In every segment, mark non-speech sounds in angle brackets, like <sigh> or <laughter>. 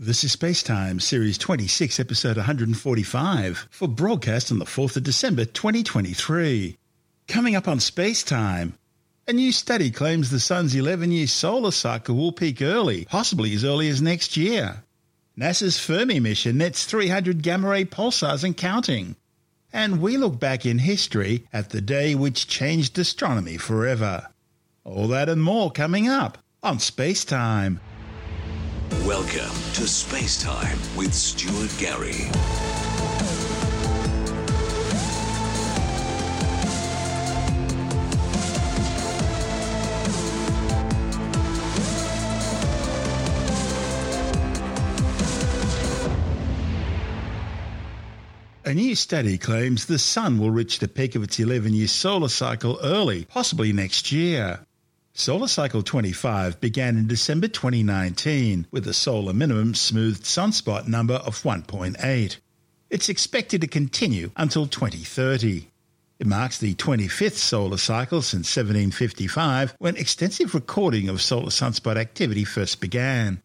This is Spacetime, Series 26, Episode 145, for broadcast on the 4th of December 2023. Coming up on Spacetime, a new study claims the Sun's 11 year solar cycle will peak early, possibly as early as next year. NASA's Fermi mission nets 300 gamma ray pulsars and counting. And we look back in history at the day which changed astronomy forever. All that and more coming up on Spacetime. Welcome to Space Time with Stuart Gary. A new study claims the Sun will reach the peak of its 11 year solar cycle early, possibly next year. Solar Cycle 25 began in December 2019 with a solar minimum smoothed sunspot number of 1.8. It's expected to continue until 2030. It marks the 25th solar cycle since 1755 when extensive recording of solar sunspot activity first began.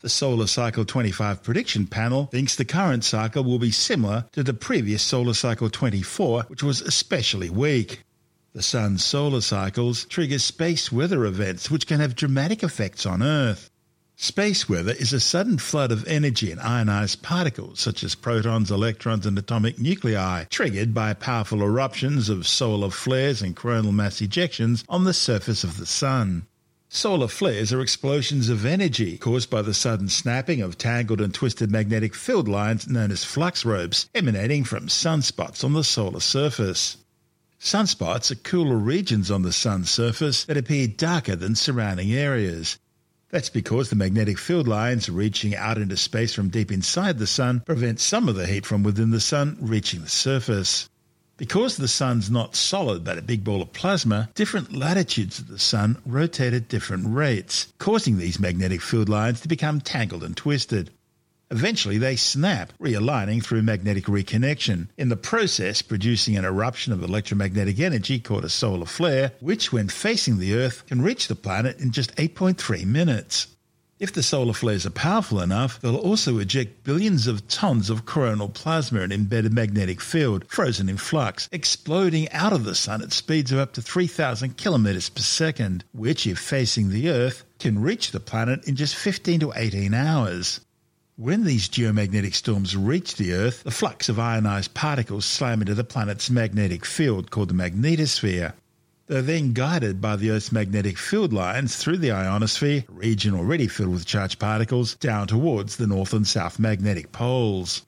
The Solar Cycle 25 prediction panel thinks the current cycle will be similar to the previous Solar Cycle 24, which was especially weak. The sun's solar cycles trigger space weather events which can have dramatic effects on Earth. Space weather is a sudden flood of energy and ionized particles such as protons, electrons, and atomic nuclei, triggered by powerful eruptions of solar flares and coronal mass ejections on the surface of the Sun. Solar flares are explosions of energy caused by the sudden snapping of tangled and twisted magnetic field lines known as flux ropes emanating from sunspots on the solar surface. Sunspots are cooler regions on the sun's surface that appear darker than surrounding areas. That's because the magnetic field lines reaching out into space from deep inside the sun prevent some of the heat from within the sun reaching the surface. Because the sun's not solid but a big ball of plasma, different latitudes of the sun rotate at different rates, causing these magnetic field lines to become tangled and twisted. Eventually, they snap, realigning through magnetic reconnection, in the process producing an eruption of electromagnetic energy called a solar flare, which, when facing the Earth, can reach the planet in just 8.3 minutes. If the solar flares are powerful enough, they'll also eject billions of tons of coronal plasma and embedded magnetic field, frozen in flux, exploding out of the sun at speeds of up to 3,000 kilometers per second, which, if facing the Earth, can reach the planet in just 15 to 18 hours. When these geomagnetic storms reach the Earth, the flux of ionized particles slam into the planet's magnetic field called the magnetosphere. They're then guided by the Earth's magnetic field lines through the ionosphere, a region already filled with charged particles, down towards the north and south magnetic poles.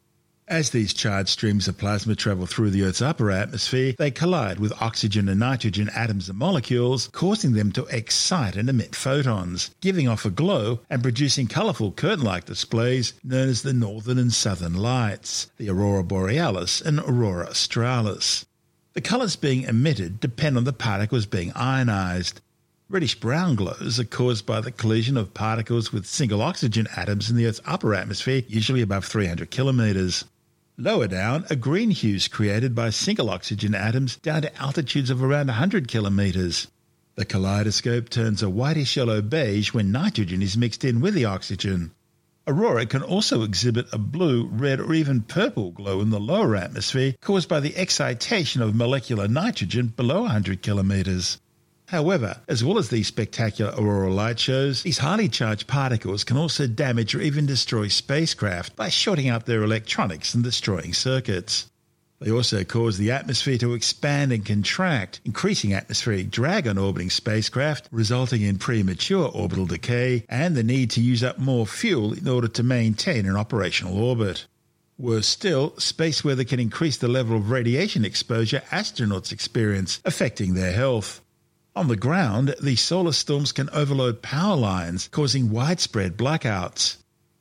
As these charged streams of plasma travel through the Earth's upper atmosphere, they collide with oxygen and nitrogen atoms and molecules, causing them to excite and emit photons, giving off a glow and producing colourful curtain like displays known as the northern and southern lights, the aurora borealis and aurora australis. The colours being emitted depend on the particles being ionised. Reddish brown glows are caused by the collision of particles with single oxygen atoms in the Earth's upper atmosphere, usually above 300 kilometres. Lower down, a green hue is created by single oxygen atoms down to altitudes of around 100 kilometres. The kaleidoscope turns a whitish yellow beige when nitrogen is mixed in with the oxygen. Aurora can also exhibit a blue, red, or even purple glow in the lower atmosphere caused by the excitation of molecular nitrogen below 100 kilometres. However, as well as these spectacular auroral light shows, these highly charged particles can also damage or even destroy spacecraft by shorting out their electronics and destroying circuits. They also cause the atmosphere to expand and contract, increasing atmospheric drag on orbiting spacecraft, resulting in premature orbital decay and the need to use up more fuel in order to maintain an operational orbit. Worse still, space weather can increase the level of radiation exposure astronauts experience, affecting their health. On the ground, these solar storms can overload power lines, causing widespread blackouts.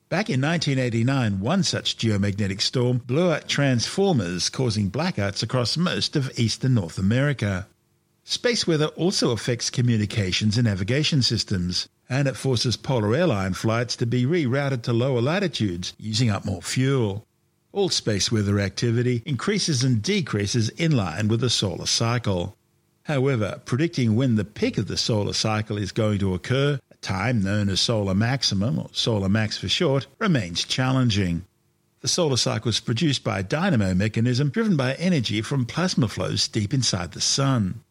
Back in 1989, one such geomagnetic storm blew out transformers, causing blackouts across most of eastern North America. Space weather also affects communications and navigation systems, and it forces polar airline flights to be rerouted to lower latitudes, using up more fuel. All space weather activity increases and decreases in line with the solar cycle. However, predicting when the peak of the solar cycle is going to occur, a Time, known as solar maximum, or solar max for short, remains challenging. The solar cycle is produced by a dynamo mechanism driven by energy from plasma flows deep inside the Sun.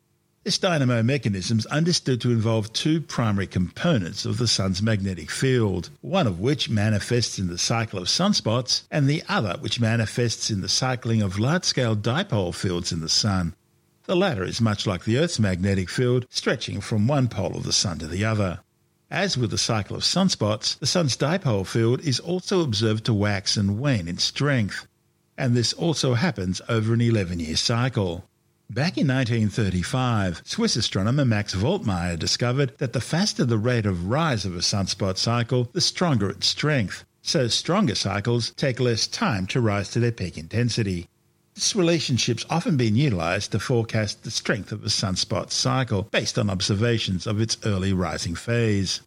This dynamo mechanism is understood to involve two primary components of the Sun's magnetic field, one of which manifests in the cycle of sunspots, and the other which manifests in the cycling of large scale dipole fields in the Sun. The latter is much like the Earth's magnetic field, stretching from one pole of the Sun to the other. As with the cycle of sunspots, the Sun's dipole field is also observed to wax and wane in strength, and this also happens over an 11 year cycle. Back in 1935, Swiss astronomer Max Waldmeier discovered that the faster the rate of rise of a sunspot cycle, the stronger its strength. So stronger cycles take less time to rise to their peak intensity. This relationship's often been utilized to forecast the strength of a sunspot cycle based on observations of its early rising phase.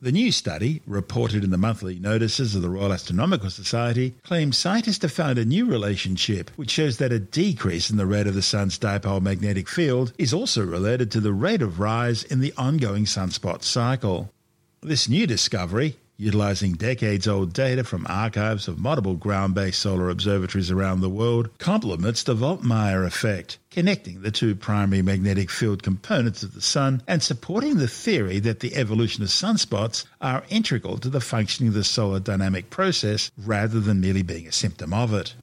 The new study, reported in the monthly notices of the Royal Astronomical Society, claims scientists have found a new relationship which shows that a decrease in the rate of the Sun's dipole magnetic field is also related to the rate of rise in the ongoing sunspot cycle. This new discovery, utilizing decades old data from archives of multiple ground based solar observatories around the world, complements the Waldmeier effect, connecting the two primary magnetic field components of the Sun and supporting the theory that the evolution of sunspots are integral to the functioning of the solar dynamic process rather than merely being a symptom of it.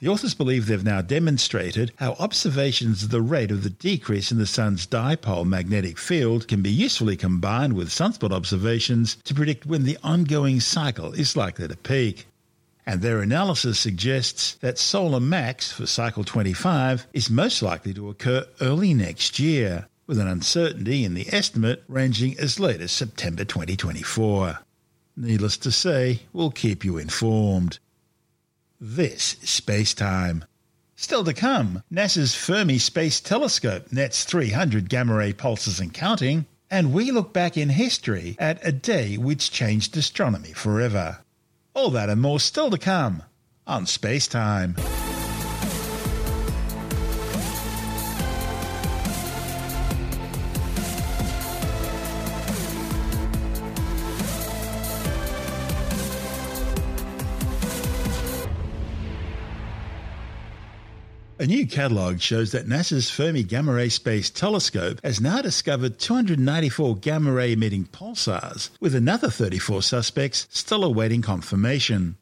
The authors believe they've now demonstrated how observations of the rate of the decrease in the Sun's dipole magnetic field can be usefully combined with sunspot observations to predict when the ongoing cycle is likely to peak. And their analysis suggests that solar max for cycle 25 is most likely to occur early next year, with an uncertainty in the estimate ranging as late as September 2024. Needless to say, we'll keep you informed. This is Space Time. Still to come, NASA's Fermi Space Telescope nets 300 gamma ray pulses and counting, and we look back in history at a day which changed astronomy forever. All that and more still to come on Space Time. New catalogue shows that NASA's Fermi Gamma Ray Space Telescope has now discovered 294 gamma ray emitting pulsars, with another 34 suspects still awaiting confirmation.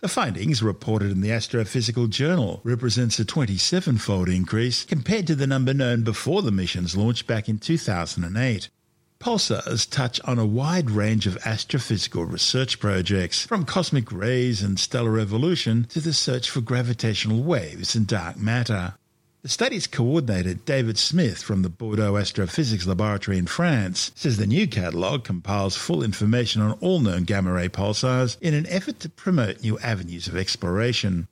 The findings, reported in the Astrophysical Journal, represents a 27-fold increase compared to the number known before the mission's launch back in 2008. Pulsars touch on a wide range of astrophysical research projects, from cosmic rays and stellar evolution to the search for gravitational waves and dark matter. The study's coordinator, David Smith from the Bordeaux Astrophysics Laboratory in France, says the new catalogue compiles full information on all known gamma ray pulsars in an effort to promote new avenues of exploration.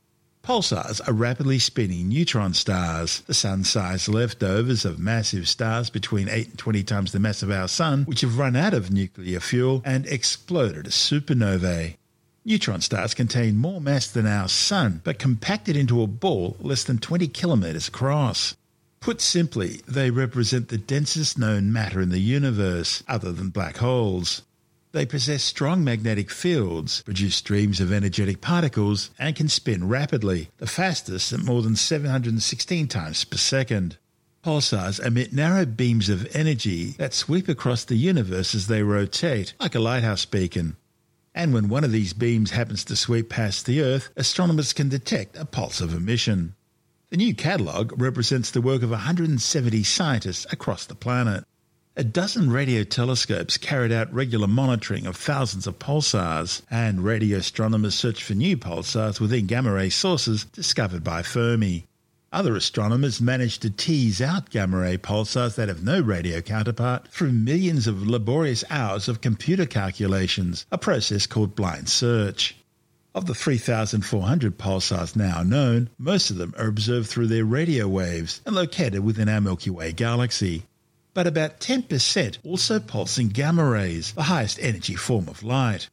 Pulsars are rapidly spinning neutron stars, the sun sized leftovers of massive stars between 8 and 20 times the mass of our Sun, which have run out of nuclear fuel and exploded as supernovae. Neutron stars contain more mass than our Sun, but compacted into a ball less than 20 kilometres across. Put simply, they represent the densest known matter in the universe, other than black holes. They possess strong magnetic fields, produce streams of energetic particles, and can spin rapidly, the fastest at more than 716 times per second. Pulsars emit narrow beams of energy that sweep across the universe as they rotate, like a lighthouse beacon. And when one of these beams happens to sweep past the Earth, astronomers can detect a pulse of emission. The new catalogue represents the work of 170 scientists across the planet. A dozen radio telescopes carried out regular monitoring of thousands of pulsars, and radio astronomers searched for new pulsars within gamma ray sources discovered by Fermi. Other astronomers managed to tease out gamma ray pulsars that have no radio counterpart through millions of laborious hours of computer calculations, a process called blind search. Of the 3,400 pulsars now known, most of them are observed through their radio waves and located within our Milky Way galaxy but about 10% also pulse in gamma rays, the highest energy form of light.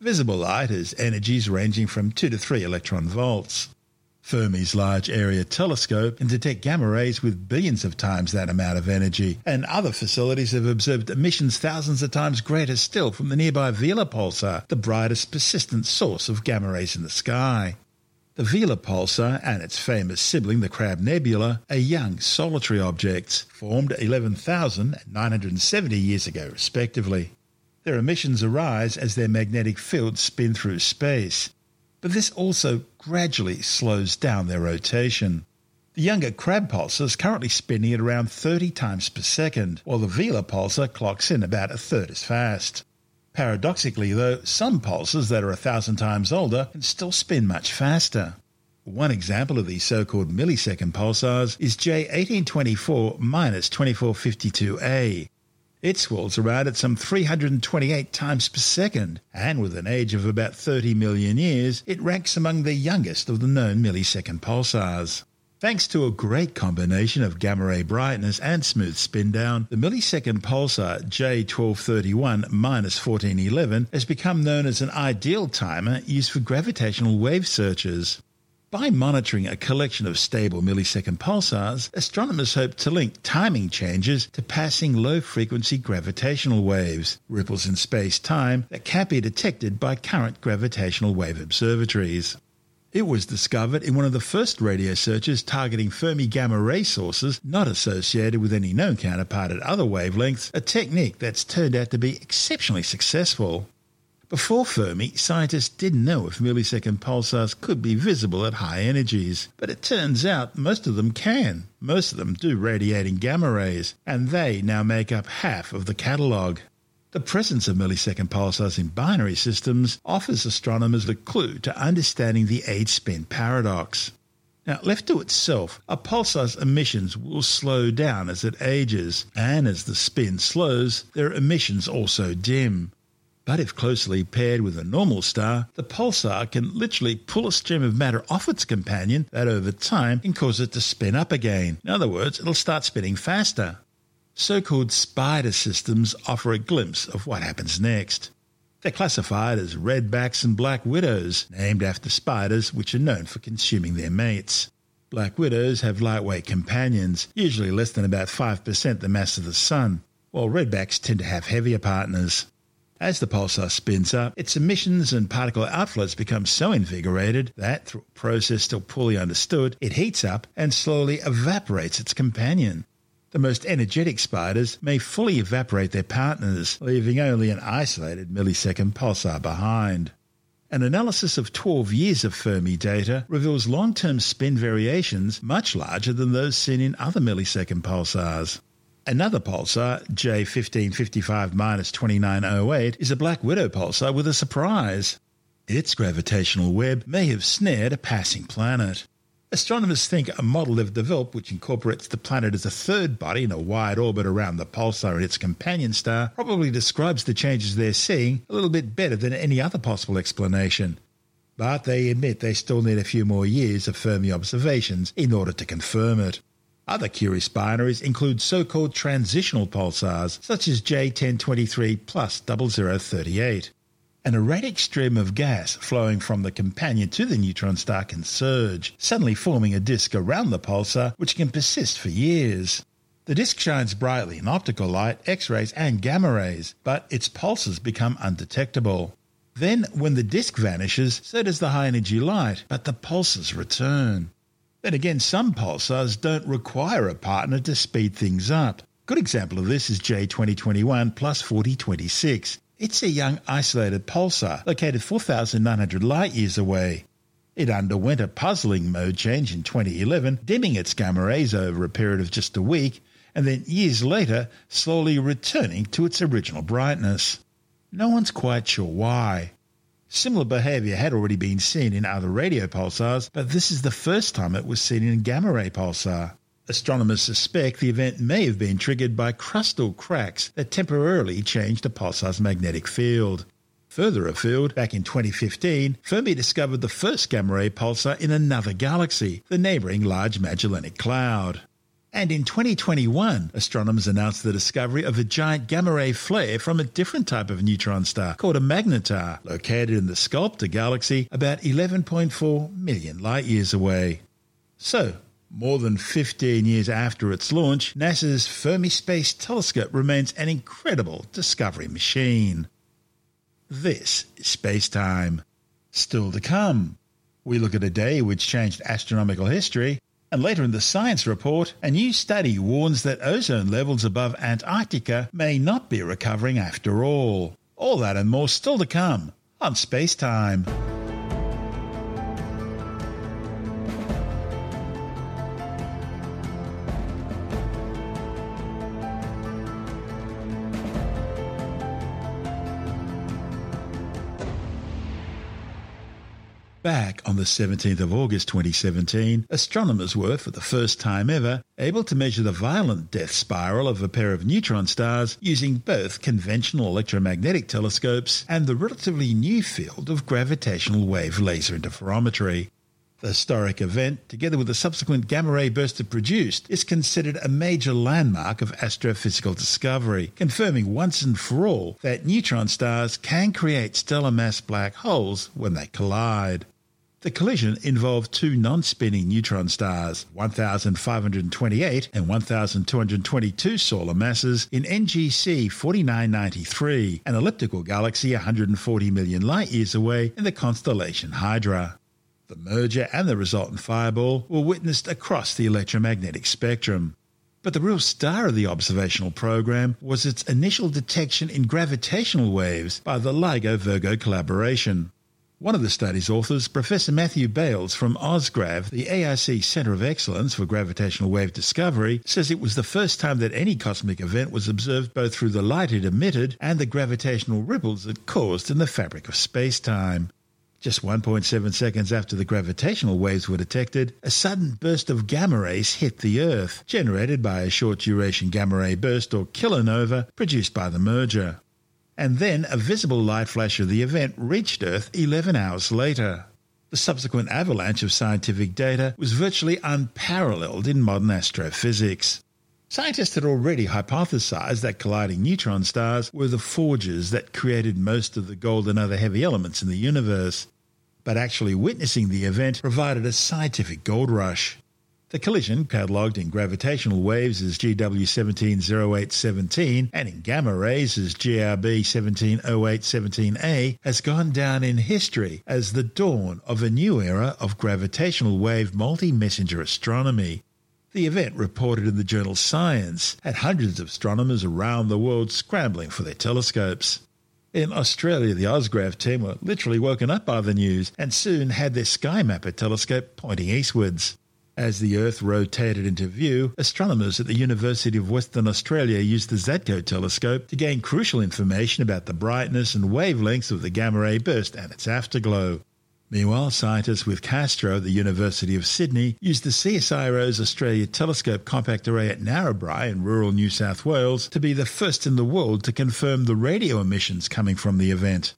Visible light has energies ranging from 2 to 3 electron volts. Fermi's Large Area Telescope can detect gamma rays with billions of times that amount of energy, and other facilities have observed emissions thousands of times greater still from the nearby Vela pulsar, the brightest persistent source of gamma rays in the sky. The Vela pulsar and its famous sibling, the Crab Nebula, are young solitary objects, formed 11,970 years ago, respectively. Their emissions arise as their magnetic fields spin through space, but this also gradually slows down their rotation. The younger Crab pulsar is currently spinning at around 30 times per second, while the Vela pulsar clocks in about a third as fast. Paradoxically, though, some pulsars that are a thousand times older can still spin much faster. One example of these so-called millisecond pulsars is J1824 2452A. It swirls around at some 328 times per second, and with an age of about 30 million years, it ranks among the youngest of the known millisecond pulsars. Thanks to a great combination of gamma ray brightness and smooth spin down, the millisecond pulsar J1231 1411 has become known as an ideal timer used for gravitational wave searches. By monitoring a collection of stable millisecond pulsars, astronomers hope to link timing changes to passing low frequency gravitational waves, ripples in space time that can't be detected by current gravitational wave observatories. It was discovered in one of the first radio searches targeting Fermi gamma ray sources not associated with any known counterpart at other wavelengths, a technique that's turned out to be exceptionally successful. Before Fermi, scientists didn't know if millisecond pulsars could be visible at high energies, but it turns out most of them can. Most of them do radiating gamma rays, and they now make up half of the catalogue. The presence of millisecond pulsars in binary systems offers astronomers a clue to understanding the age spin paradox. Now, left to itself, a pulsar's emissions will slow down as it ages, and as the spin slows, their emissions also dim. But if closely paired with a normal star, the pulsar can literally pull a stream of matter off its companion that over time can cause it to spin up again. In other words, it'll start spinning faster. So called spider systems offer a glimpse of what happens next. They're classified as redbacks and black widows, named after spiders which are known for consuming their mates. Black widows have lightweight companions, usually less than about 5% the mass of the Sun, while redbacks tend to have heavier partners. As the pulsar spins up, its emissions and particle outflows become so invigorated that, through a process still poorly understood, it heats up and slowly evaporates its companion. The most energetic spiders may fully evaporate their partners, leaving only an isolated millisecond pulsar behind. An analysis of 12 years of Fermi data reveals long term spin variations much larger than those seen in other millisecond pulsars. Another pulsar, J1555 2908, is a Black Widow pulsar with a surprise. Its gravitational web may have snared a passing planet. Astronomers think a model they've developed, which incorporates the planet as a third body in a wide orbit around the pulsar and its companion star, probably describes the changes they're seeing a little bit better than any other possible explanation. But they admit they still need a few more years of Fermi observations in order to confirm it. Other curious binaries include so-called transitional pulsars, such as J1023 plus 0038. An erratic stream of gas flowing from the companion to the neutron star can surge, suddenly forming a disk around the pulsar which can persist for years. The disk shines brightly in optical light, X-rays and gamma rays, but its pulses become undetectable. Then, when the disk vanishes, so does the high energy light, but the pulses return. Then again, some pulsars don't require a partner to speed things up. Good example of this is J2021 plus 4026. It's a young isolated pulsar located 4,900 light years away. It underwent a puzzling mode change in 2011, dimming its gamma rays over a period of just a week, and then years later, slowly returning to its original brightness. No one's quite sure why. Similar behavior had already been seen in other radio pulsars, but this is the first time it was seen in a gamma ray pulsar. Astronomers suspect the event may have been triggered by crustal cracks that temporarily changed a pulsar's magnetic field. Further afield, back in 2015, Fermi discovered the first gamma ray pulsar in another galaxy, the neighbouring Large Magellanic Cloud. And in 2021, astronomers announced the discovery of a giant gamma ray flare from a different type of neutron star called a magnetar, located in the Sculptor galaxy about 11.4 million light years away. So, more than 15 years after its launch, NASA's Fermi Space Telescope remains an incredible discovery machine. This is Space Time. Still to come, we look at a day which changed astronomical history and later in the science report, a new study warns that ozone levels above Antarctica may not be recovering after all. All that and more still to come on Space Time. Back on the 17th of August 2017, astronomers were, for the first time ever, able to measure the violent death spiral of a pair of neutron stars using both conventional electromagnetic telescopes and the relatively new field of gravitational wave laser interferometry. The historic event, together with the subsequent gamma ray burst it produced, is considered a major landmark of astrophysical discovery, confirming once and for all that neutron stars can create stellar mass black holes when they collide. The collision involved two non-spinning neutron stars, 1528 and 1222 solar masses in NGC 4993, an elliptical galaxy 140 million light years away in the constellation Hydra. The merger and the resultant fireball were witnessed across the electromagnetic spectrum. But the real star of the observational program was its initial detection in gravitational waves by the LIGO Virgo collaboration. One of the study's authors, Professor Matthew Bailes from OzGrav, the ARC Centre of Excellence for Gravitational Wave Discovery, says it was the first time that any cosmic event was observed both through the light it emitted and the gravitational ripples it caused in the fabric of space-time. Just 1.7 seconds after the gravitational waves were detected, a sudden burst of gamma rays hit the Earth, generated by a short duration gamma ray burst or kilonova produced by the merger. And then a visible light flash of the event reached Earth 11 hours later. The subsequent avalanche of scientific data was virtually unparalleled in modern astrophysics. Scientists had already hypothesized that colliding neutron stars were the forges that created most of the gold and other heavy elements in the universe. But actually witnessing the event provided a scientific gold rush. The collision, catalogued in gravitational waves as GW170817 and in gamma rays as GRB 170817A, has gone down in history as the dawn of a new era of gravitational wave multi messenger astronomy. The event, reported in the journal Science, had hundreds of astronomers around the world scrambling for their telescopes. In Australia, the OzGrav team were literally woken up by the news and soon had their SkyMapper telescope pointing eastwards. As the Earth rotated into view, astronomers at the University of Western Australia used the Zadko telescope to gain crucial information about the brightness and wavelengths of the gamma ray burst and its afterglow. Meanwhile, scientists with CAASTRO at the University of Sydney used the CSIRO's Australia Telescope Compact Array at Narrabri in rural New South Wales to be the first in the world to confirm the radio emissions coming from the event.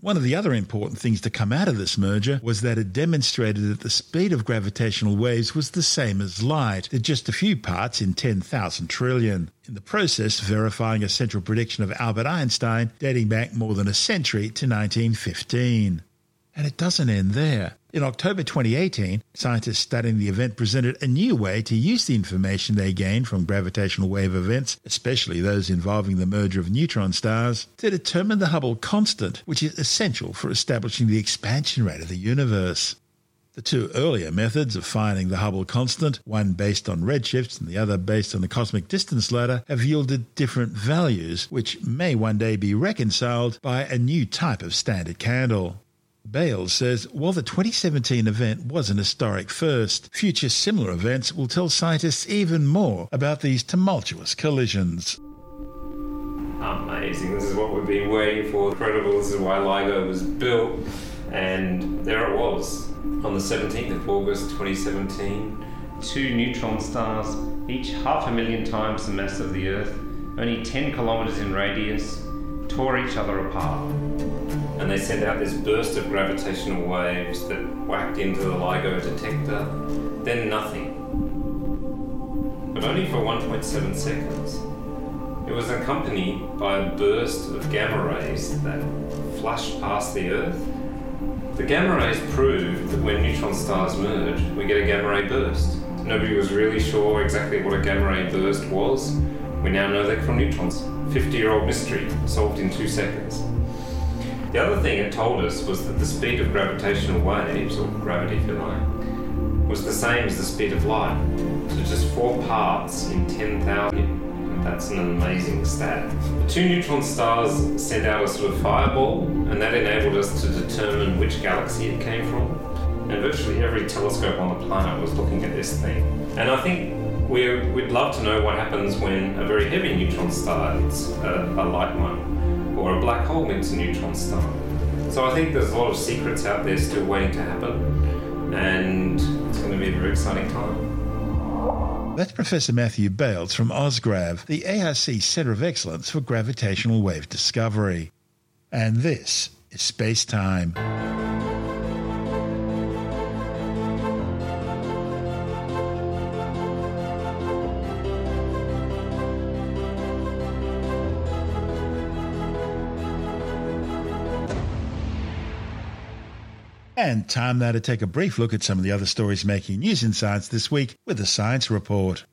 One of the other important things to come out of this merger was that it demonstrated that the speed of gravitational waves was the same as light, at just a few parts in 10,000 trillion, in the process verifying a central prediction of Albert Einstein dating back more than a century to 1915. And it doesn't end there. In October 2018, scientists studying the event presented a new way to use the information they gained from gravitational wave events, especially those involving the merger of neutron stars, to determine the Hubble constant, which is essential for establishing the expansion rate of the universe. The two earlier methods of finding the Hubble constant, one based on redshifts and the other based on the cosmic distance ladder, have yielded different values, which may one day be reconciled by a new type of standard candle. Bailes says while the 2017 event was an historic first, future similar events will tell scientists even more about these tumultuous collisions. Amazing. This is what we've been waiting for. Incredible. This is why LIGO was built. And there it was on the 17th of August 2017. Two neutron stars, each half a million times the mass of the Earth, only 10 kilometres in radius, tore each other apart and they sent out this burst of gravitational waves that whacked into the LIGO detector, then nothing. but only for 1.7 seconds. It was accompanied by a burst of gamma rays that flashed past the Earth. The gamma rays proved that when neutron stars merge, we get a gamma ray burst. Nobody was really sure exactly what a gamma ray burst was. We now know they're from neutrons. 50 year old mystery, solved in two seconds. The other thing it told us was that the speed of gravitational waves, or gravity if you like, was the same as the speed of light. So just four parts in 10,000. That's an amazing stat. The two neutron stars sent out a sort of fireball, and that enabled us to determine which galaxy it came from. And virtually every telescope on the planet was looking at this thing. And I think we would love to know what happens when a very heavy neutron star hits a, a light one, black hole meets a neutron star. So I think there's a lot of secrets out there still waiting to happen, and it's going to be a very exciting time. That's Professor Matthew Bailes from OzGrav, the ARC Centre of Excellence for Gravitational Wave Discovery. And this is Space Time. And time now to take a brief look at some of the other stories making news in science this week with the Science Report.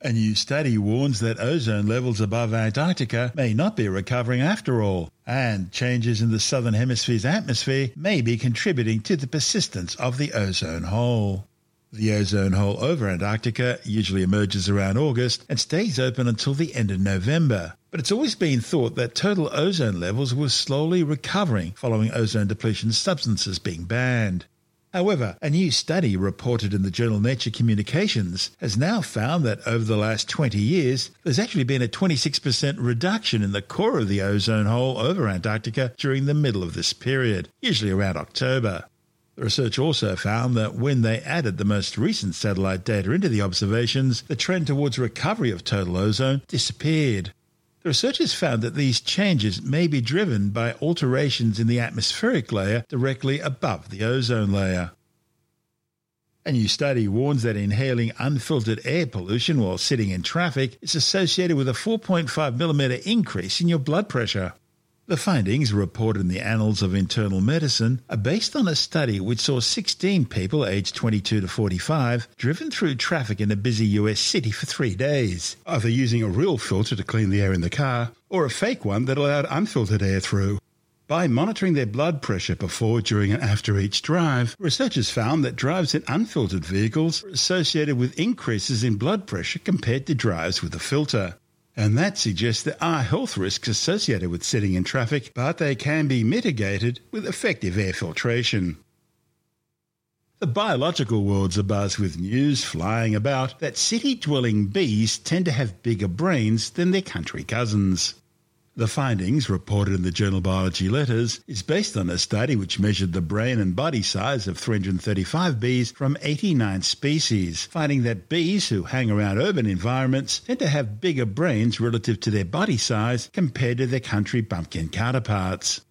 A new study warns that ozone levels above Antarctica may not be recovering after all, and changes in the southern hemisphere's atmosphere may be contributing to the persistence of the ozone hole. The ozone hole over Antarctica usually emerges around August and stays open until the end of November. But it's always been thought that total ozone levels were slowly recovering following ozone depletion substances being banned. However, a new study reported in the journal Nature Communications has now found that over the last 20 years, there's actually been a 26% reduction in the core of the ozone hole over Antarctica during the middle of this period, usually around October. The research also found that when they added the most recent satellite data into the observations, the trend towards recovery of total ozone disappeared. The researchers found that these changes may be driven by alterations in the atmospheric layer directly above the ozone layer. A new study warns that inhaling unfiltered air pollution while sitting in traffic is associated with a 4.5 millimeter increase in your blood pressure. The findings, reported in the Annals of Internal Medicine, are based on a study which saw 16 people aged 22 to 45 driven through traffic in a busy US city for three days, either using a real filter to clean the air in the car or a fake one that allowed unfiltered air through. By monitoring their blood pressure before, during, and after each drive, researchers found that drives in unfiltered vehicles were associated with increases in blood pressure compared to drives with a filter. And that suggests there are health risks associated with sitting in traffic, but they can be mitigated with effective air filtration. The biological world's abuzz with news flying about that city dwelling bees tend to have bigger brains than their country cousins. The findings, reported in the journal Biology Letters, is based on a study which measured the brain and body size of 335 bees from 89 species, finding that bees who hang around urban environments tend to have bigger brains relative to their body size compared to their country bumpkin counterparts.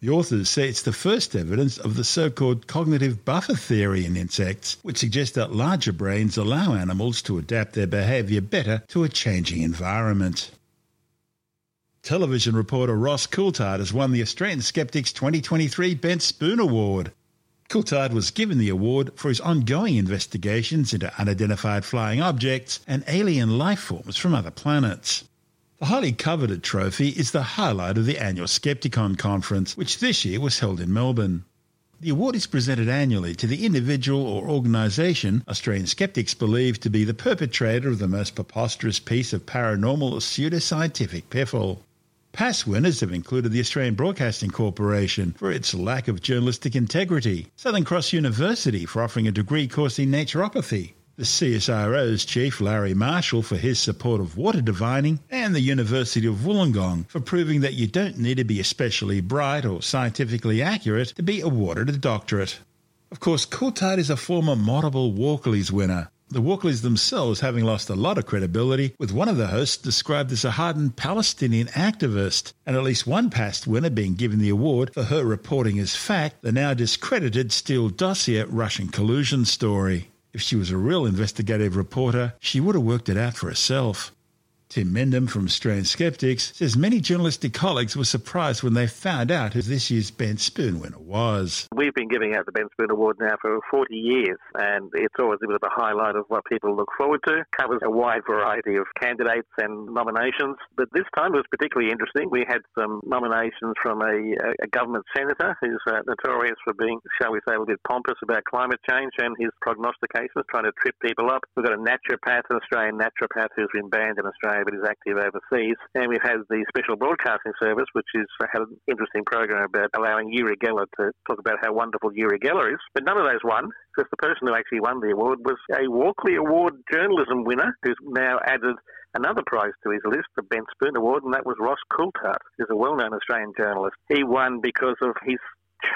The authors say it's the first evidence of the so called cognitive buffer theory in insects, which suggests that larger brains allow animals to adapt their behaviour better to a changing environment. Television reporter Ross Coulthart has won the Australian Skeptics 2023 Bent Spoon Award. Coulthart was given the award for his ongoing investigations into unidentified flying objects and alien life forms from other planets. The highly coveted trophy is the highlight of the annual Skepticon conference, which this year was held in Melbourne. The award is presented annually to the individual or organisation Australian skeptics believe to be the perpetrator of the most preposterous piece of paranormal or pseudoscientific piffle. Past winners have included the Australian Broadcasting Corporation for its lack of journalistic integrity, Southern Cross University for offering a degree course in naturopathy, the CSIRO's chief Larry Marshall for his support of water divining, and the University of Wollongong for proving that you don't need to be especially bright or scientifically accurate to be awarded a doctorate. Of course, Coulthart is a former multiple Walkleys winner, the Walkleys themselves having lost a lot of credibility, with one of the hosts described as a hardened Palestinian activist, and at least one past winner being given the award for her reporting as fact the now discredited Steele dossier Russian collusion story. If she was a real investigative reporter, she would have worked it out for herself. Tim Mendham from Australian Skeptics says many journalistic colleagues were surprised when they found out who this year's Bent Spoon winner was. We've been giving out the Bent Spoon Award now for 40 years, and it's always a bit of a highlight of what people look forward to. Covers a wide variety of candidates and nominations, but this time was particularly interesting. We had some nominations from a, a government senator who's uh, notorious for being, shall we say, a bit pompous about climate change and his prognostications, trying to trip people up. We've got a naturopath, an Australian naturopath who's been banned in Australia but is active overseas. And we've had the Special Broadcasting Service, which has uh, had an interesting program about allowing Uri Geller to talk about how wonderful Uri Geller is. But none of those won, because the person who actually won the award was a Walkley Award journalism winner who's now added another prize to his list, the Bent Spoon Award, and that was Ross Coulthart, who's a well-known Australian journalist. He won because of his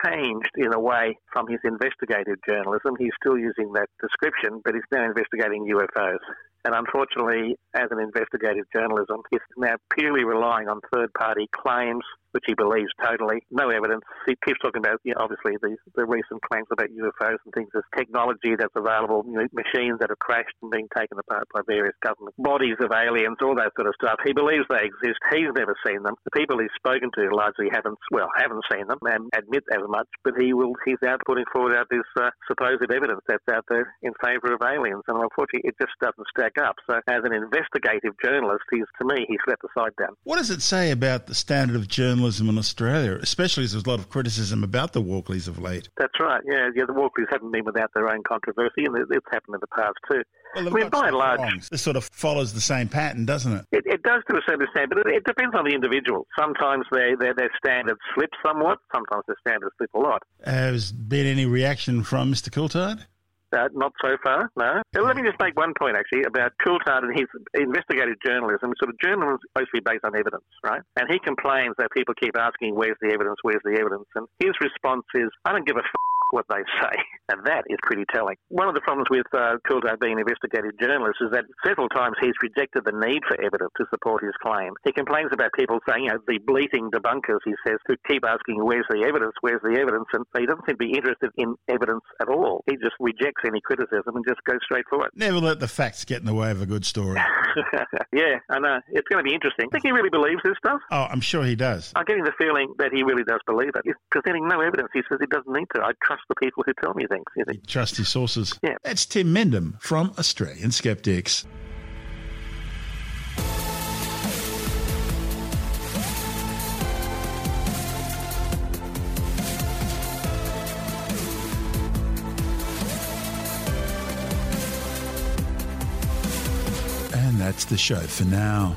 changed in a way from his investigative journalism. He's still using that description, but he's now investigating UFOs. And unfortunately, as an investigative journalism, he's now purely relying on third party claims which he believes totally. No evidence. He keeps talking about, you know, obviously, the, the recent claims about UFOs and things. There's technology that's available, you know, machines that have crashed and being taken apart by various government bodies of aliens, all that sort of stuff. He believes they exist. He's never seen them. The people he's spoken to largely haven't, well, haven't seen them and admit as much. But he will, he's out putting forward out this uh, supposed evidence that's out there in favour of aliens. And unfortunately, it just doesn't stack up. So, as an investigative journalist, he's to me, he's let the side down. What does it say about the standard of journalism? Journalism in Australia, especially as there's a lot of criticism about the Walkleys of late. That's right. Yeah, yeah. The Walkleys haven't been without their own controversy, and it's happened in the past too. Well, I mean, by and large, wrongs. this sort of follows the same pattern, doesn't it? It, it does to a certain extent, but it, it depends on the individual. Sometimes their their standards slip somewhat. Sometimes their standards slip a lot. Has been any reaction from Mr. Coulthart? Uh, not so far, no. Let me just make one point, actually, about Coulthart and his investigative journalism. Sort of journalism is mostly based on evidence, right? And he complains that people keep asking, where's the evidence, where's the evidence? And his response is, I don't give a f- what they say. And that is pretty telling. One of the problems with uh, being an investigative journalist is that several times he's rejected the need for evidence to support his claim. He complains about people saying, you know, the bleating debunkers, he says, who keep asking, where's the evidence, where's the evidence? And he doesn't seem to be interested in evidence at all. He just rejects any criticism and just goes straight for it. Never let the facts get in the way of a good story. <laughs> yeah, I know. It's going to be interesting. I think he really believes this stuff. Oh, I'm sure he does. I'm getting the feeling that he really does believe it. He's presenting no evidence. He says he doesn't need to. I trust the people who tell me things. You know? Trust his sources. Yeah. That's Tim Mendham from Australian Skeptics. And that's the show for now.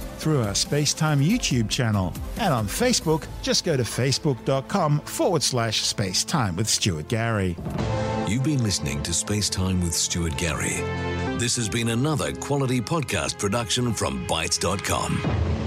through our Spacetime YouTube channel. And on Facebook, just go to facebook.com forward slash spacetime with Stuart Gary. You've been listening to Spacetime with Stuart Gary. This has been another quality podcast production from Bitesz.com.